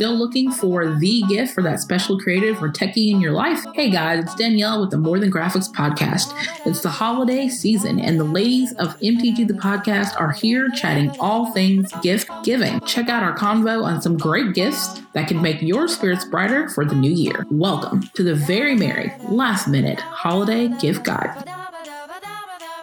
Still looking for the gift for that special creative or techie in your life? Hey guys, it's Danielle with the More Than Graphics podcast. It's the holiday season, and the ladies of MTG the podcast are here chatting all things gift giving. Check out our convo on some great gifts that can make your spirits brighter for the new year. Welcome to the very merry last minute holiday gift guide.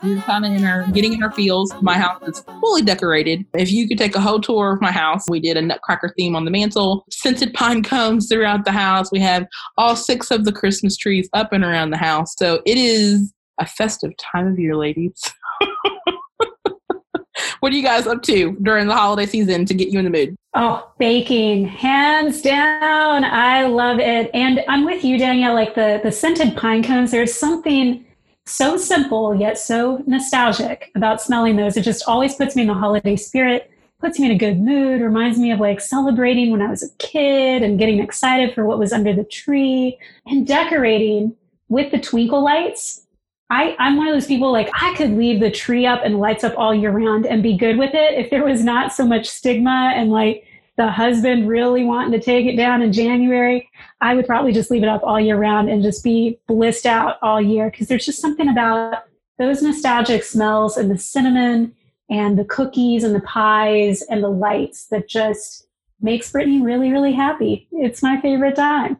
We're kind of in our getting in our feels. My house is fully decorated. If you could take a whole tour of my house, we did a nutcracker theme on the mantle, scented pine cones throughout the house. We have all six of the Christmas trees up and around the house. So it is a festive time of year, ladies. what are you guys up to during the holiday season to get you in the mood? Oh, baking, hands down. I love it. And I'm with you, Danielle. Like the, the scented pine cones, there's something so simple yet so nostalgic about smelling those. It just always puts me in the holiday spirit, puts me in a good mood, reminds me of like celebrating when I was a kid and getting excited for what was under the tree and decorating with the twinkle lights. I, I'm one of those people like I could leave the tree up and lights up all year round and be good with it if there was not so much stigma and like the husband really wanting to take it down in January, I would probably just leave it up all year round and just be blissed out all year because there's just something about those nostalgic smells and the cinnamon and the cookies and the pies and the lights that just makes Brittany really, really happy. It's my favorite time.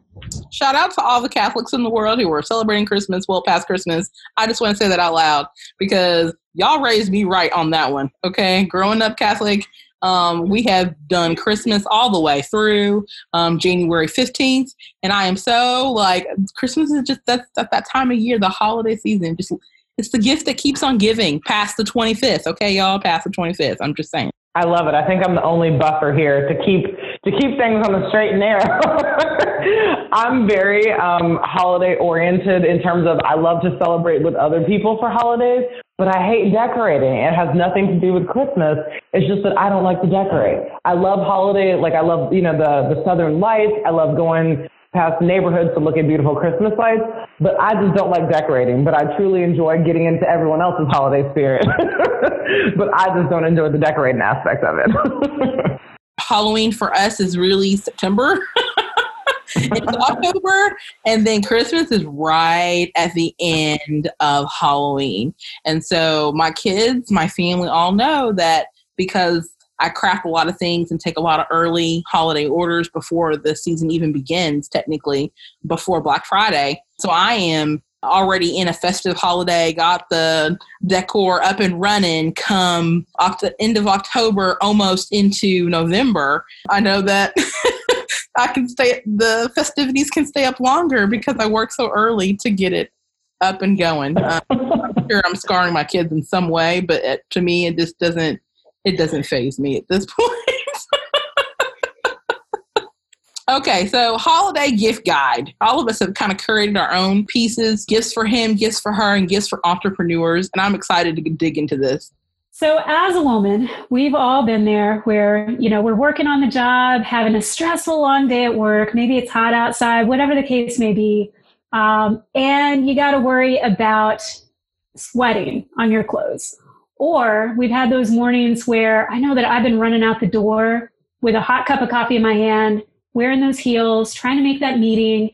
Shout out to all the Catholics in the world who are celebrating Christmas well past Christmas. I just want to say that out loud because y'all raised me right on that one. Okay. Growing up Catholic, um, we have done Christmas all the way through um, January 15th. And I am so like, Christmas is just that's, that time of year, the holiday season. Just It's the gift that keeps on giving past the 25th. Okay, y'all, past the 25th. I'm just saying. I love it. I think I'm the only buffer here to keep to keep things on the straight and narrow. I'm very um, holiday oriented in terms of I love to celebrate with other people for holidays, but I hate decorating. It has nothing to do with Christmas. It's just that I don't like to decorate. I love holiday, like I love, you know, the, the Southern lights. I love going past neighborhoods to look at beautiful Christmas lights, but I just don't like decorating. But I truly enjoy getting into everyone else's holiday spirit. but I just don't enjoy the decorating aspect of it. Halloween for us is really September. it's October, and then Christmas is right at the end of Halloween. And so my kids, my family all know that because I craft a lot of things and take a lot of early holiday orders before the season even begins, technically, before Black Friday. So I am already in a festive holiday, got the decor up and running come oct- the end of October, almost into November. I know that I can stay, the festivities can stay up longer because I work so early to get it up and going. Um, I'm sure I'm scarring my kids in some way, but it, to me, it just doesn't, it doesn't phase me at this point. Okay, so holiday gift guide. All of us have kind of curated our own pieces, gifts for him, gifts for her, and gifts for entrepreneurs. And I'm excited to dig into this. So, as a woman, we've all been there where, you know, we're working on the job, having a stressful long day at work. Maybe it's hot outside, whatever the case may be. Um, and you got to worry about sweating on your clothes. Or we've had those mornings where I know that I've been running out the door with a hot cup of coffee in my hand, wearing those heels, trying to make that meeting.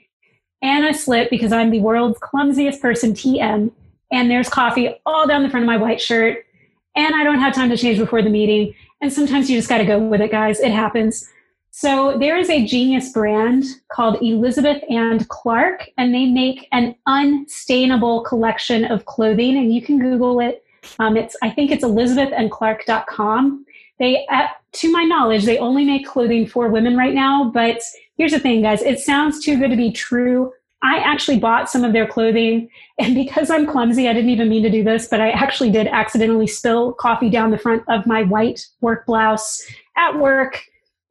And I slip because I'm the world's clumsiest person, TM. And there's coffee all down the front of my white shirt and I don't have time to change before the meeting. And sometimes you just got to go with it, guys. It happens. So there is a genius brand called Elizabeth and Clarke, and they make an unstainable collection of clothing. And you can Google it. Um, it's I think it's elizabethandclarke.com. They, uh, to my knowledge, they only make clothing for women right now. But here's the thing, guys. It sounds too good to be true. I actually bought some of their clothing. And because I'm clumsy, I didn't even mean to do this, but I actually did accidentally spill coffee down the front of my white work blouse at work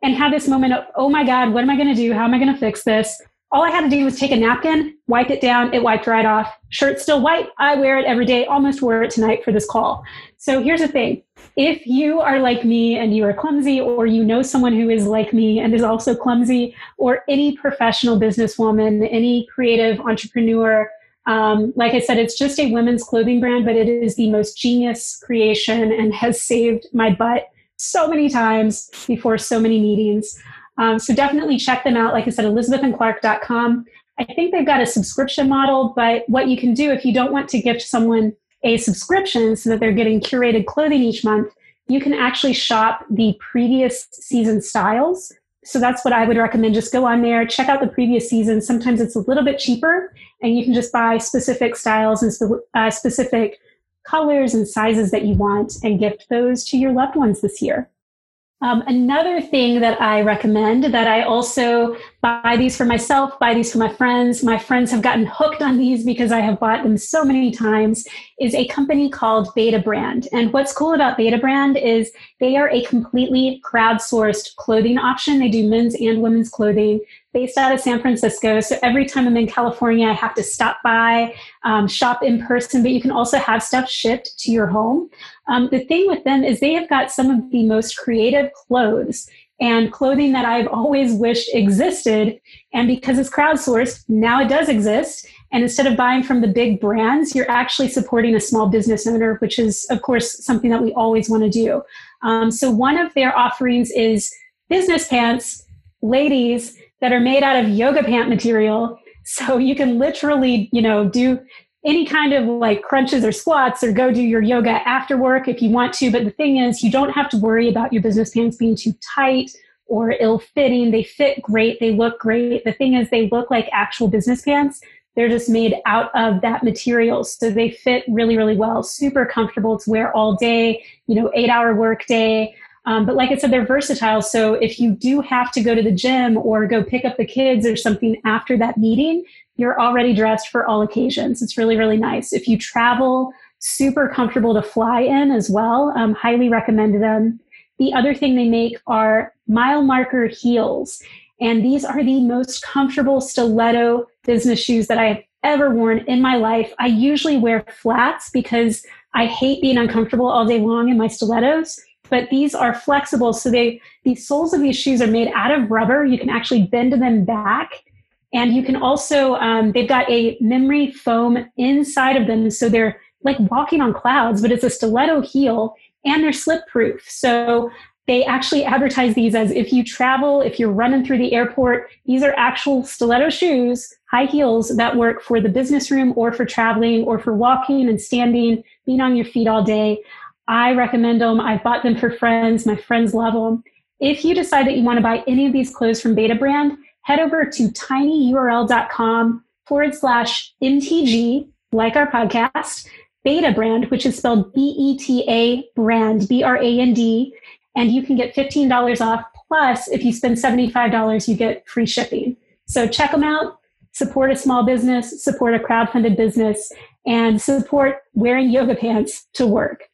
and had this moment of, oh my God, what am I going to do? How am I going to fix this? All I had to do was take a napkin, wipe it down, it wiped right off. Shirt's still white. I wear it every day, almost wore it tonight for this call. So here's the thing if you are like me and you are clumsy, or you know someone who is like me and is also clumsy, or any professional businesswoman, any creative entrepreneur, um, like I said, it's just a women's clothing brand, but it is the most genius creation and has saved my butt so many times before so many meetings. Um, so definitely check them out. Like I said, elizabethandclarke.com. I think they've got a subscription model, but what you can do if you don't want to gift someone a subscription so that they're getting curated clothing each month, you can actually shop the previous season styles. So that's what I would recommend. Just go on there, check out the previous season. Sometimes it's a little bit cheaper, and you can just buy specific styles and uh, specific colors and sizes that you want and gift those to your loved ones this year. Um, another thing that I recommend that I also buy these for myself, buy these for my friends. My friends have gotten hooked on these because I have bought them so many times. Is a company called Betabrand. And what's cool about Betabrand is they are a completely crowdsourced clothing option. They do men's and women's clothing based out of San Francisco. So every time I'm in California, I have to stop by, um, shop in person, but you can also have stuff shipped to your home. Um, the thing with them is they have got some of the most creative clothes and clothing that I've always wished existed. And because it's crowdsourced, now it does exist. And instead of buying from the big brands, you're actually supporting a small business owner, which is, of course, something that we always want to do. Um, so one of their offerings is business pants, ladies that are made out of yoga pant material. So you can literally, you know, do any kind of like crunches or squats or go do your yoga after work if you want to. But the thing is, you don't have to worry about your business pants being too tight or ill fitting. They fit great, they look great. The thing is, they look like actual business pants. They're just made out of that material. So they fit really, really well, super comfortable to wear all day, you know, eight hour work day. Um, but like I said, they're versatile. So if you do have to go to the gym or go pick up the kids or something after that meeting, you're already dressed for all occasions. It's really, really nice. If you travel, super comfortable to fly in as well. Um, highly recommend them. The other thing they make are mile marker heels. And these are the most comfortable stiletto business shoes that I have ever worn in my life. I usually wear flats because I hate being uncomfortable all day long in my stilettos but these are flexible. So they, the soles of these shoes are made out of rubber. You can actually bend them back. And you can also, um, they've got a memory foam inside of them. So they're like walking on clouds, but it's a stiletto heel and they're slip proof. So they actually advertise these as if you travel, if you're running through the airport, these are actual stiletto shoes, high heels that work for the business room or for traveling or for walking and standing, being on your feet all day. I recommend them. I've bought them for friends. My friends love them. If you decide that you want to buy any of these clothes from Betabrand, head over to tinyurl.com forward slash MTG, like our podcast, beta brand, which is spelled B E T A brand, B R A N D, and you can get $15 off. Plus, if you spend $75, you get free shipping. So check them out, support a small business, support a crowd-funded business, and support wearing yoga pants to work.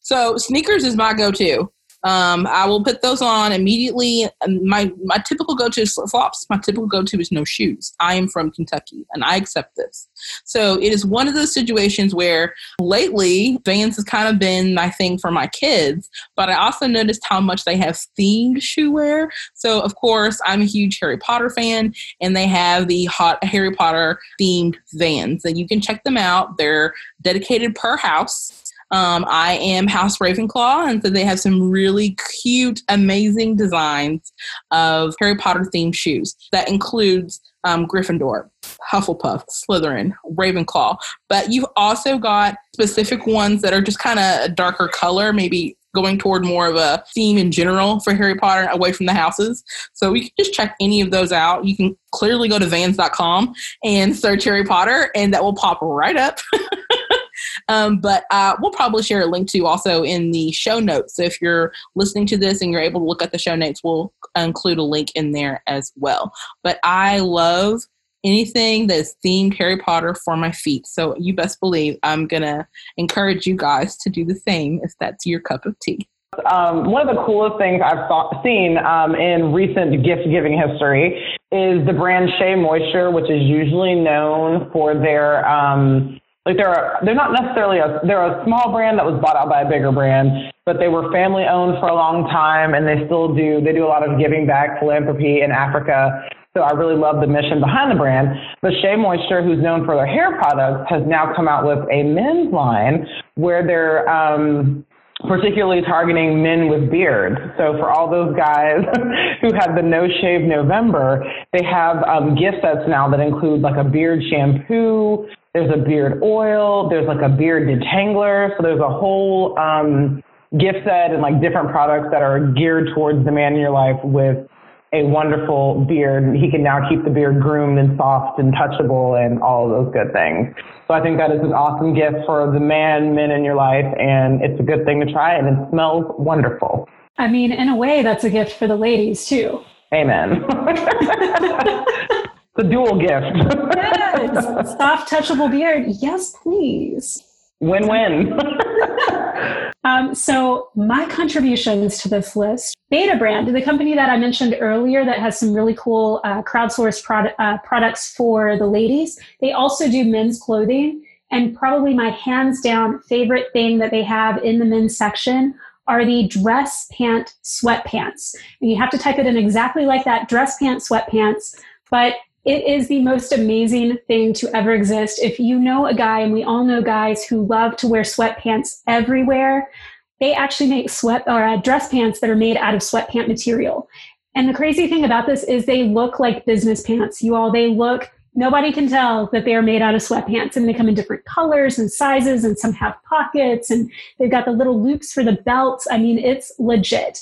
So sneakers is my go-to. Um, I will put those on immediately. My my typical go-to is flip-flops. My typical go-to is no shoes. I am from Kentucky, and I accept this. So it is one of those situations where lately Vans has kind of been my thing for my kids, but I also noticed how much they have themed shoe wear. So of course, I'm a huge Harry Potter fan, and they have the hot Harry Potter themed Vans, and you can check them out. They're dedicated per house um, I am House Ravenclaw, and so they have some really cute, amazing designs of Harry Potter themed shoes. That includes um, Gryffindor, Hufflepuff, Slytherin, Ravenclaw. But you've also got specific ones that are just kind of a darker color, maybe going toward more of a theme in general for Harry Potter away from the houses. So you can just check any of those out. You can clearly go to vans.com and search Harry Potter, and that will pop right up. Um, but uh, we'll probably share a link to also in the show notes. So if you're listening to this and you're able to look at the show notes, we'll include a link in there as well. But I love anything that's themed Harry Potter for my feet. So you best believe I'm going to encourage you guys to do the same if that's your cup of tea. Um, one of the coolest things I've thought, seen um, in recent gift giving history is the brand Shea Moisture, which is usually known for their um, like they're they're not necessarily a they're a small brand that was bought out by a bigger brand, but they were family owned for a long time, and they still do they do a lot of giving back philanthropy in Africa. So I really love the mission behind the brand. But Shea Moisture, who's known for their hair products, has now come out with a men's line where they're um, particularly targeting men with beards. So for all those guys who had the no shave November, they have um, gift sets now that include like a beard shampoo. There's a beard oil. There's like a beard detangler. So there's a whole um, gift set and like different products that are geared towards the man in your life with a wonderful beard. He can now keep the beard groomed and soft and touchable and all of those good things. So I think that is an awesome gift for the man, men in your life, and it's a good thing to try, and it smells wonderful. I mean, in a way, that's a gift for the ladies too. Amen. the dual gift. yes, soft, touchable beard. Yes, please. Win win. um, so, my contributions to this list Betabrand, the company that I mentioned earlier that has some really cool uh, crowdsourced product, uh, products for the ladies, they also do men's clothing. And probably my hands down favorite thing that they have in the men's section are the dress pant sweatpants. And you have to type it in exactly like that dress pant sweatpants. But it is the most amazing thing to ever exist. If you know a guy, and we all know guys who love to wear sweatpants everywhere, they actually make sweat or uh, dress pants that are made out of sweatpant material. And the crazy thing about this is they look like business pants. You all, they look, nobody can tell that they are made out of sweatpants. And they come in different colors and sizes, and some have pockets, and they've got the little loops for the belts. I mean, it's legit.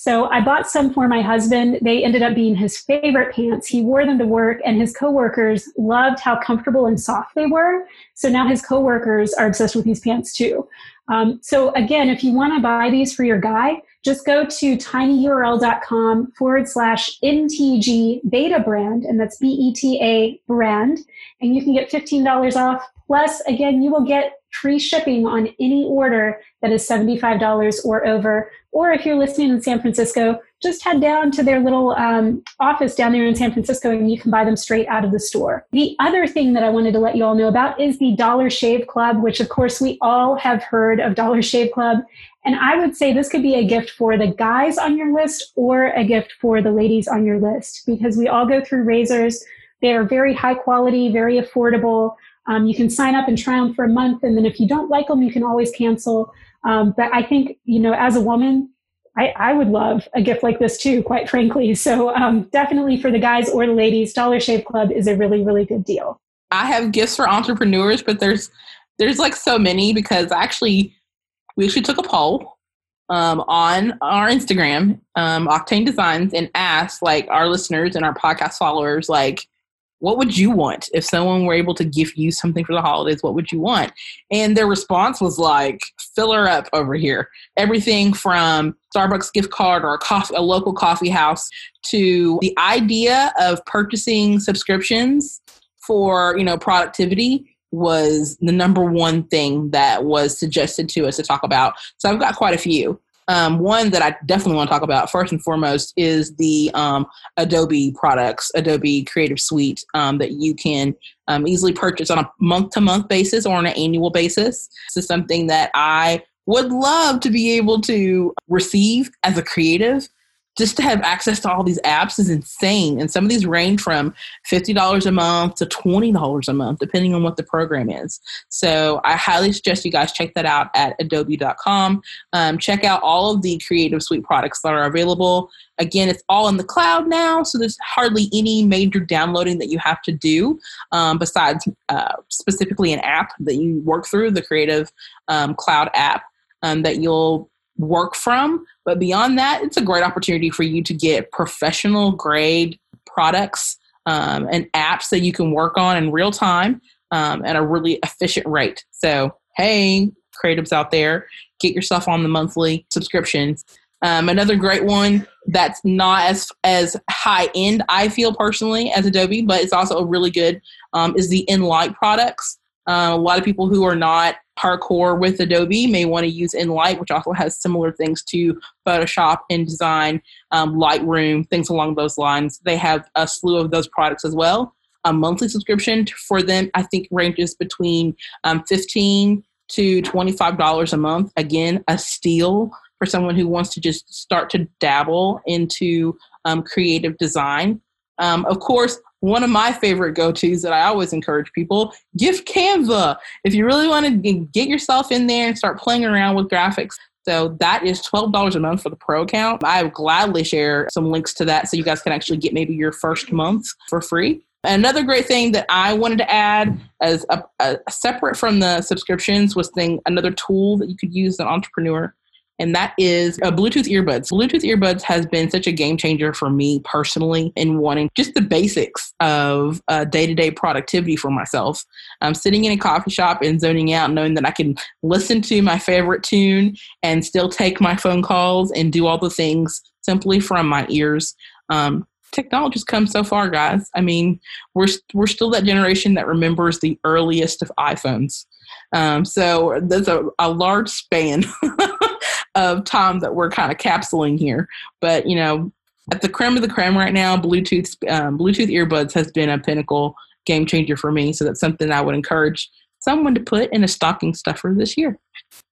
So I bought some for my husband. They ended up being his favorite pants. He wore them to work and his coworkers loved how comfortable and soft they were. So now his coworkers are obsessed with these pants too. Um, so again, if you want to buy these for your guy, just go to tinyurl.com forward slash MTG beta brand, and that's B E T A brand, and you can get $15 off. Plus, again, you will get free shipping on any order that is $75 or over. Or if you're listening in San Francisco, just head down to their little um, office down there in San Francisco and you can buy them straight out of the store. The other thing that I wanted to let you all know about is the Dollar Shave Club, which of course we all have heard of Dollar Shave Club. And I would say this could be a gift for the guys on your list or a gift for the ladies on your list because we all go through razors. They are very high quality, very affordable. Um, you can sign up and try them for a month, and then if you don't like them, you can always cancel. Um, but I think, you know, as a woman, I, I, would love a gift like this too, quite frankly. So um, definitely for the guys or the ladies, Dollar Shave Club is a really, really good deal. I have gifts for entrepreneurs, but there's there's like so many because actually we actually took a poll um, on our Instagram, um, Octane Designs, and asked like our listeners and our podcast followers, like, what would you want? If someone were able to give you something for the holidays what would you want? And their response was like fill her up over here. Everything from starbucks gift card or a, coffee, a local coffee house to the idea of purchasing subscriptions for you know productivity was the number one thing that was suggested to us to talk about so i've got quite a few um, one that I definitely want to talk about first and foremost is the um, Adobe products, Adobe Creative Suite um, that you can um, easily purchase on a month to month basis or on an annual basis. This is something that I would love to be able to receive as a creative just to have access to all these apps is insane. And some of these range from $50 a month to $20 a month, depending on what the program is. So I highly suggest you guys check that out at adobe.com. Um, check out all of the Creative Suite products that are available. Again, it's all in the cloud now, so there's hardly any major downloading that you have to do um, besides uh, specifically an app that you work through, the Creative um, Cloud app um, that you'll work from. But beyond that, it's a great opportunity for you to get professional grade products um, and apps that you can work on in real time um, at a really efficient rate. So, hey, creatives out there, get yourself on the monthly subscriptions. Um, another great one that's not as as high end, I feel personally, as Adobe, but it's also a really good um, is the Enlight products. Uh, a lot of people who are not hardcore with Adobe may want to use Enlight, which also has similar things to Photoshop, InDesign, um, Lightroom, things along those lines. They have a slew of those products as well. A monthly subscription for them, I think, ranges between um, 15 to $25 a month. Again, a steal for someone who wants to just start to dabble into um, creative design. Um, of course, one of my favorite go-to's that I always encourage people, gift Canva. If you really want to get yourself in there and start playing around with graphics, So that is $12 a month for the pro account. I would gladly share some links to that so you guys can actually get maybe your first month for free. Another great thing that I wanted to add as a, a separate from the subscriptions was thing another tool that you could use an entrepreneur and that is uh, Bluetooth earbuds. Bluetooth earbuds has been such a game changer for me personally in wanting just the basics of day to day productivity for myself. I'm sitting in a coffee shop and zoning out, knowing that I can listen to my favorite tune and still take my phone calls and do all the things simply from my ears. Um, technology's come so far, guys. I mean, we're we're still that generation that remembers the earliest of iPhones. Um, so there's a, a large span of time that we're kind of capsuling here. But you know, at the creme of the creme right now, Bluetooth um, Bluetooth earbuds has been a pinnacle game changer for me. So that's something I would encourage someone to put in a stocking stuffer this year.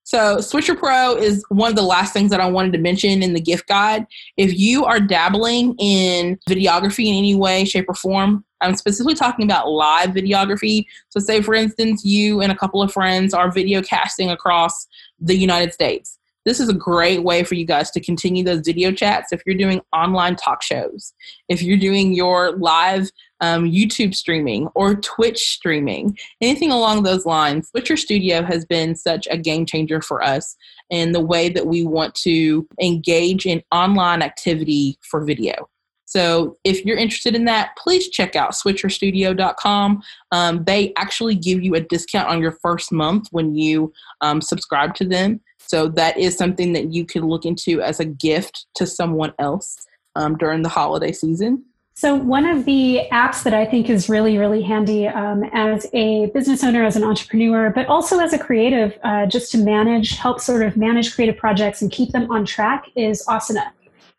So Switcher Pro is one of the last things that I wanted to mention in the gift guide. If you are dabbling in videography in any way, shape, or form, I'm specifically talking about live videography. So say for instance, you and a couple of friends are video casting across the United States this is a great way for you guys to continue those video chats if you're doing online talk shows, if you're doing your live um, YouTube streaming or Twitch streaming, anything along those lines. Switcher Studio has been such a game changer for us in the way that we want to engage in online activity for video. So if you're interested in that, please check out switcherstudio.com. Um, they actually give you a discount on your first month when you um, subscribe to them. So that is something that you can look into as a gift to someone else um, during the holiday season. So, one of the apps that I think is really, really handy um, as a business owner, as an entrepreneur, but also as a creative, uh, just to manage, help sort of manage creative projects and keep them on track is Asana.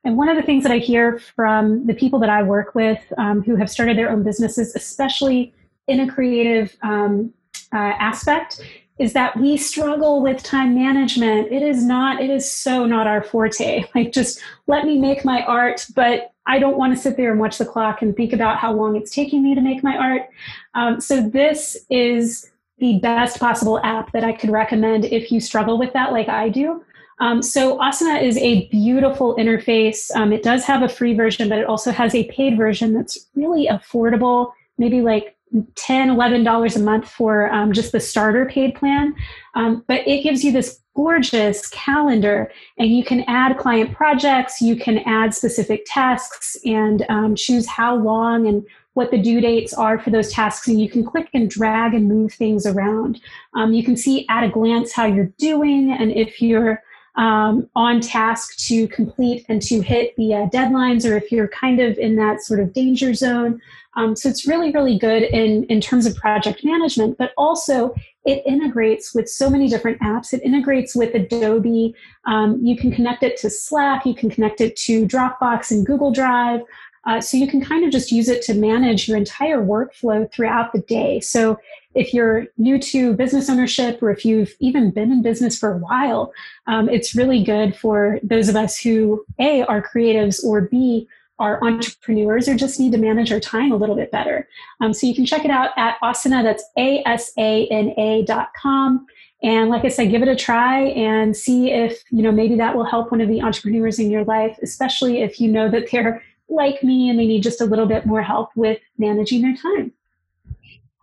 And one of the things that I hear from the people that I work with um, who have started their own businesses, especially in a creative um, uh, aspect, is that we struggle with time management. It is not, it is so not our forte. Like, just let me make my art, but I don't want to sit there and watch the clock and think about how long it's taking me to make my art. Um, so, this is the best possible app that I could recommend if you struggle with that, like I do. Um, so, Asana is a beautiful interface. Um, it does have a free version, but it also has a paid version that's really affordable, maybe like 10 $11 a month for um, just the starter paid plan. Um, but it gives you this gorgeous calendar and you can add client projects you can add specific tasks and um, choose how long and what the due dates are for those tasks and you can click and drag and move things around. Um, you can see at a glance how you're doing and if you're um, on task to complete and to hit the uh, deadlines, or if you're kind of in that sort of danger zone. Um, so it's really, really good in, in terms of project management, but also it integrates with so many different apps. It integrates with Adobe. Um, you can connect it to Slack, you can connect it to Dropbox and Google Drive. Uh, so you can kind of just use it to manage your entire workflow throughout the day. So if you're new to business ownership or if you've even been in business for a while, um, it's really good for those of us who, A, are creatives or B, are entrepreneurs or just need to manage our time a little bit better. Um, so you can check it out at Asana, that's A-S-A-N-A dot com. And like I said, give it a try and see if, you know, maybe that will help one of the entrepreneurs in your life, especially if you know that they're like me and they need just a little bit more help with managing their time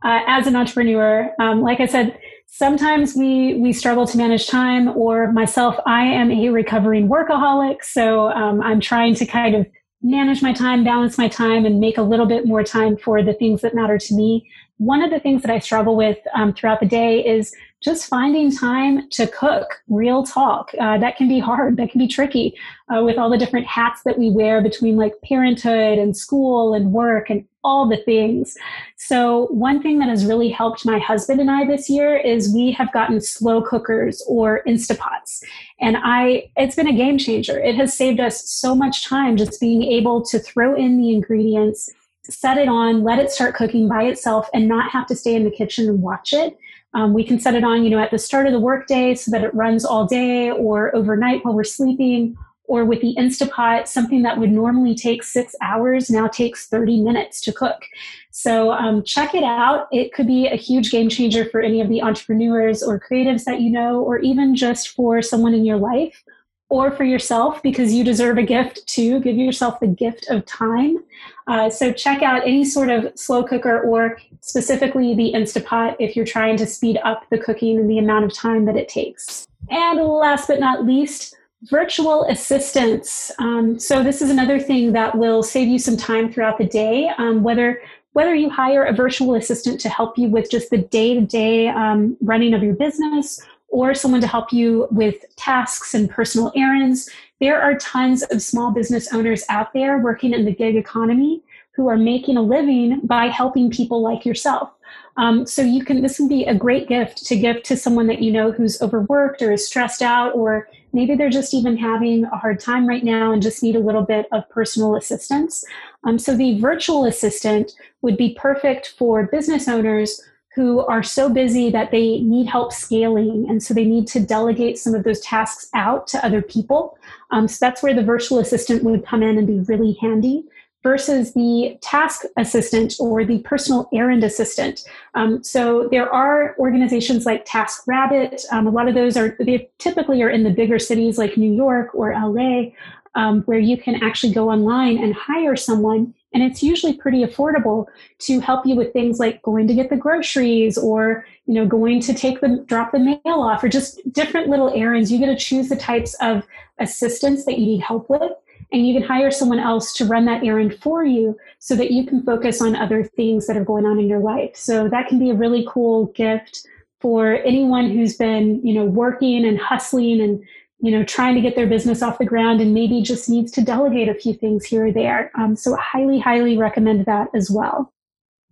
uh, as an entrepreneur. Um, like I said, sometimes we we struggle to manage time. Or myself, I am a recovering workaholic, so um, I'm trying to kind of manage my time, balance my time, and make a little bit more time for the things that matter to me. One of the things that I struggle with um, throughout the day is just finding time to cook real talk uh, that can be hard that can be tricky uh, with all the different hats that we wear between like parenthood and school and work and all the things. So one thing that has really helped my husband and i this year is we have gotten slow cookers or instapots. And i it's been a game changer. It has saved us so much time just being able to throw in the ingredients set it on let it start cooking by itself and not have to stay in the kitchen and watch it. Um, we can set it on, you know, at the start of the workday so that it runs all day or overnight while we're sleeping, or with the Instapot, something that would normally take six hours now takes 30 minutes to cook. So um, check it out. It could be a huge game changer for any of the entrepreneurs or creatives that you know, or even just for someone in your life or for yourself because you deserve a gift too. Give yourself the gift of time. Uh, so check out any sort of slow cooker or specifically the Instapot if you're trying to speed up the cooking and the amount of time that it takes. And last but not least, virtual assistants. Um, so this is another thing that will save you some time throughout the day. Um, whether whether you hire a virtual assistant to help you with just the day to day running of your business, or someone to help you with tasks and personal errands, there are tons of small business owners out there working in the gig economy who are making a living by helping people like yourself. Um, so you can this can be a great gift to give to someone that you know who's overworked or is stressed out, or maybe they're just even having a hard time right now and just need a little bit of personal assistance. Um, so the virtual assistant would be perfect for business owners who are so busy that they need help scaling. And so they need to delegate some of those tasks out to other people. Um, so that's where the virtual assistant would come in and be really handy versus the task assistant or the personal errand assistant. Um, so there are organizations like TaskRabbit. Um, a lot of those are they typically are in the bigger cities like New York or LA, um, where you can actually go online and hire someone and it's usually pretty affordable to help you with things like going to get the groceries or you know going to take the drop the mail off or just different little errands you get to choose the types of assistance that you need help with and you can hire someone else to run that errand for you so that you can focus on other things that are going on in your life so that can be a really cool gift for anyone who's been you know working and hustling and you know, trying to get their business off the ground and maybe just needs to delegate a few things here or there. Um, so highly, highly recommend that as well.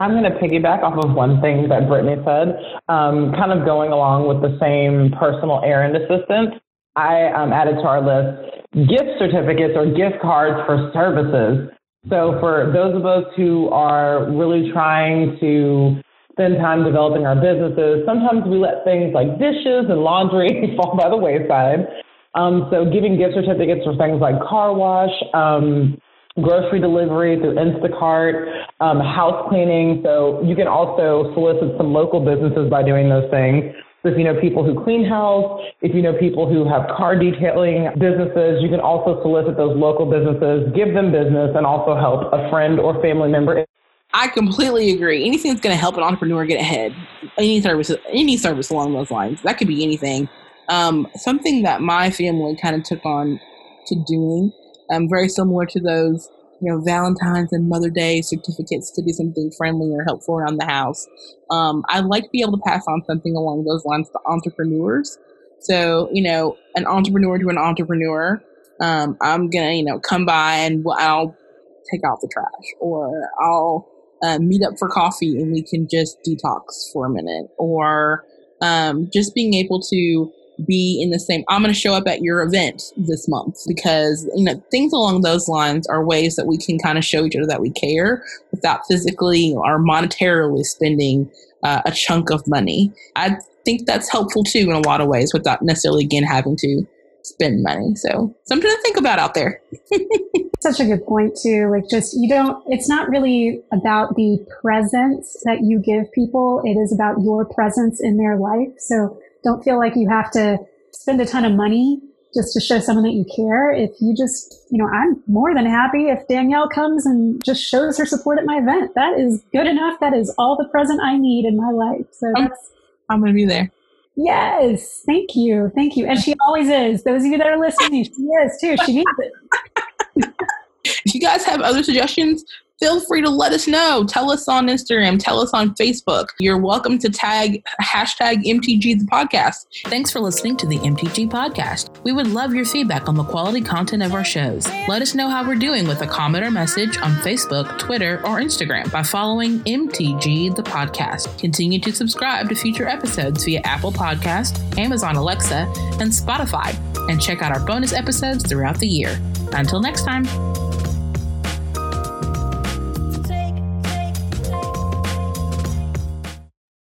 I'm going to piggyback off of one thing that Brittany said, um, kind of going along with the same personal errand assistant. I um, added to our list gift certificates or gift cards for services. So for those of us who are really trying to spend time developing our businesses, sometimes we let things like dishes and laundry fall by the wayside. Um, so giving gift certificates for things like car wash, um, grocery delivery through Instacart, um, house cleaning. So you can also solicit some local businesses by doing those things. So if you know people who clean house, if you know people who have car detailing businesses, you can also solicit those local businesses, give them business, and also help a friend or family member. I completely agree. Anything that's going to help an entrepreneur get ahead, any service, any service along those lines, that could be anything. Um, something that my family kind of took on to doing, um, very similar to those, you know, Valentine's and Mother Day certificates to do something friendly or helpful around the house. Um, I'd like to be able to pass on something along those lines to entrepreneurs. So, you know, an entrepreneur to an entrepreneur, um, I'm gonna, you know, come by and I'll take out the trash, or I'll uh, meet up for coffee and we can just detox for a minute, or um, just being able to be in the same i'm going to show up at your event this month because you know things along those lines are ways that we can kind of show each other that we care without physically or monetarily spending uh, a chunk of money. I think that's helpful too in a lot of ways without necessarily again having to spend money. So something to think about out there. Such a good point too like just you don't it's not really about the presence that you give people it is about your presence in their life. So don't feel like you have to spend a ton of money just to show someone that you care. If you just, you know, I'm more than happy if Danielle comes and just shows her support at my event. That is good enough. That is all the present I need in my life. So I'm, I'm going to be there. Yes. Thank you. Thank you. And she always is. Those of you that are listening, she is too. She needs it. if you guys have other suggestions, feel free to let us know. Tell us on Instagram, tell us on Facebook. You're welcome to tag hashtag MTG the podcast. Thanks for listening to the MTG podcast. We would love your feedback on the quality content of our shows. Let us know how we're doing with a comment or message on Facebook, Twitter, or Instagram by following MTG the podcast. Continue to subscribe to future episodes via Apple Podcast, Amazon Alexa, and Spotify, and check out our bonus episodes throughout the year. Until next time.